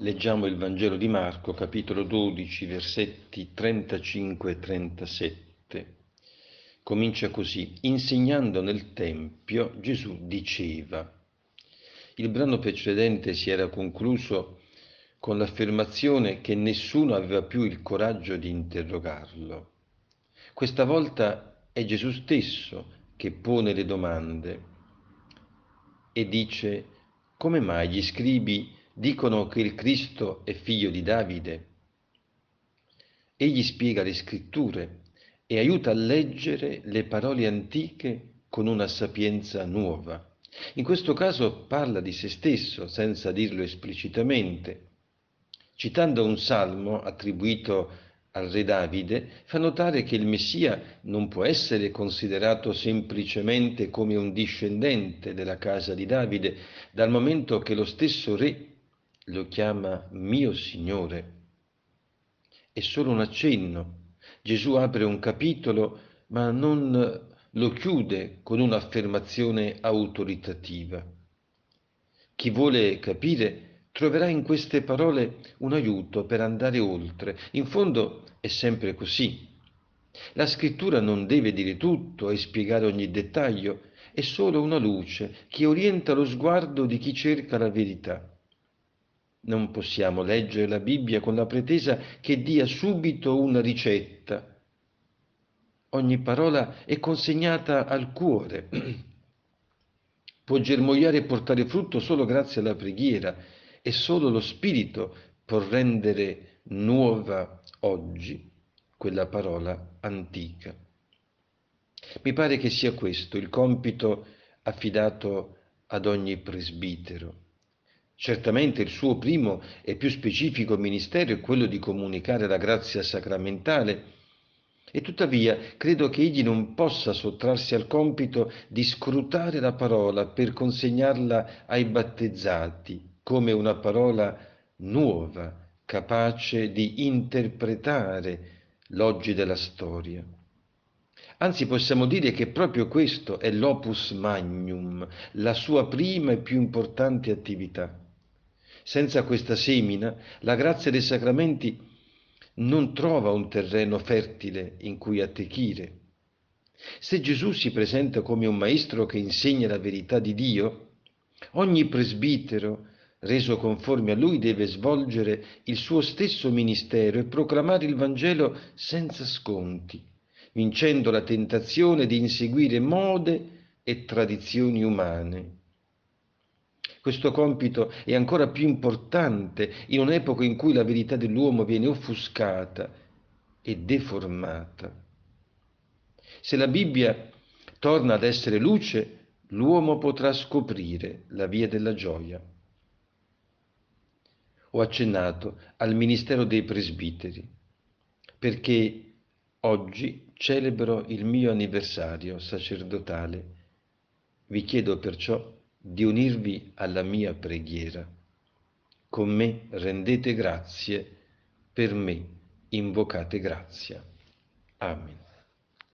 Leggiamo il Vangelo di Marco, capitolo 12, versetti 35 e 37. Comincia così. Insegnando nel Tempio, Gesù diceva. Il brano precedente si era concluso con l'affermazione che nessuno aveva più il coraggio di interrogarlo. Questa volta è Gesù stesso che pone le domande e dice come mai gli scribi dicono che il Cristo è figlio di Davide. Egli spiega le scritture e aiuta a leggere le parole antiche con una sapienza nuova. In questo caso parla di se stesso senza dirlo esplicitamente. Citando un salmo attribuito al re Davide, fa notare che il Messia non può essere considerato semplicemente come un discendente della casa di Davide, dal momento che lo stesso re lo chiama mio Signore. È solo un accenno. Gesù apre un capitolo, ma non lo chiude con un'affermazione autoritativa. Chi vuole capire troverà in queste parole un aiuto per andare oltre. In fondo è sempre così. La scrittura non deve dire tutto e spiegare ogni dettaglio, è solo una luce che orienta lo sguardo di chi cerca la verità. Non possiamo leggere la Bibbia con la pretesa che dia subito una ricetta. Ogni parola è consegnata al cuore. Può germogliare e portare frutto solo grazie alla preghiera e solo lo Spirito può rendere nuova oggi quella parola antica. Mi pare che sia questo il compito affidato ad ogni presbitero Certamente il suo primo e più specifico ministero è quello di comunicare la grazia sacramentale e tuttavia credo che egli non possa sottrarsi al compito di scrutare la parola per consegnarla ai battezzati come una parola nuova, capace di interpretare l'oggi della storia. Anzi possiamo dire che proprio questo è l'opus magnum, la sua prima e più importante attività. Senza questa semina, la grazia dei sacramenti non trova un terreno fertile in cui attecchire. Se Gesù si presenta come un maestro che insegna la verità di Dio, ogni presbitero reso conforme a lui deve svolgere il suo stesso ministero e proclamare il Vangelo senza sconti, vincendo la tentazione di inseguire mode e tradizioni umane questo compito è ancora più importante in un'epoca in cui la verità dell'uomo viene offuscata e deformata. Se la Bibbia torna ad essere luce, l'uomo potrà scoprire la via della gioia. Ho accennato al ministero dei presbiteri perché oggi celebro il mio anniversario sacerdotale. Vi chiedo perciò di unirvi alla mia preghiera. Con me rendete grazie, per me invocate grazia. Amen.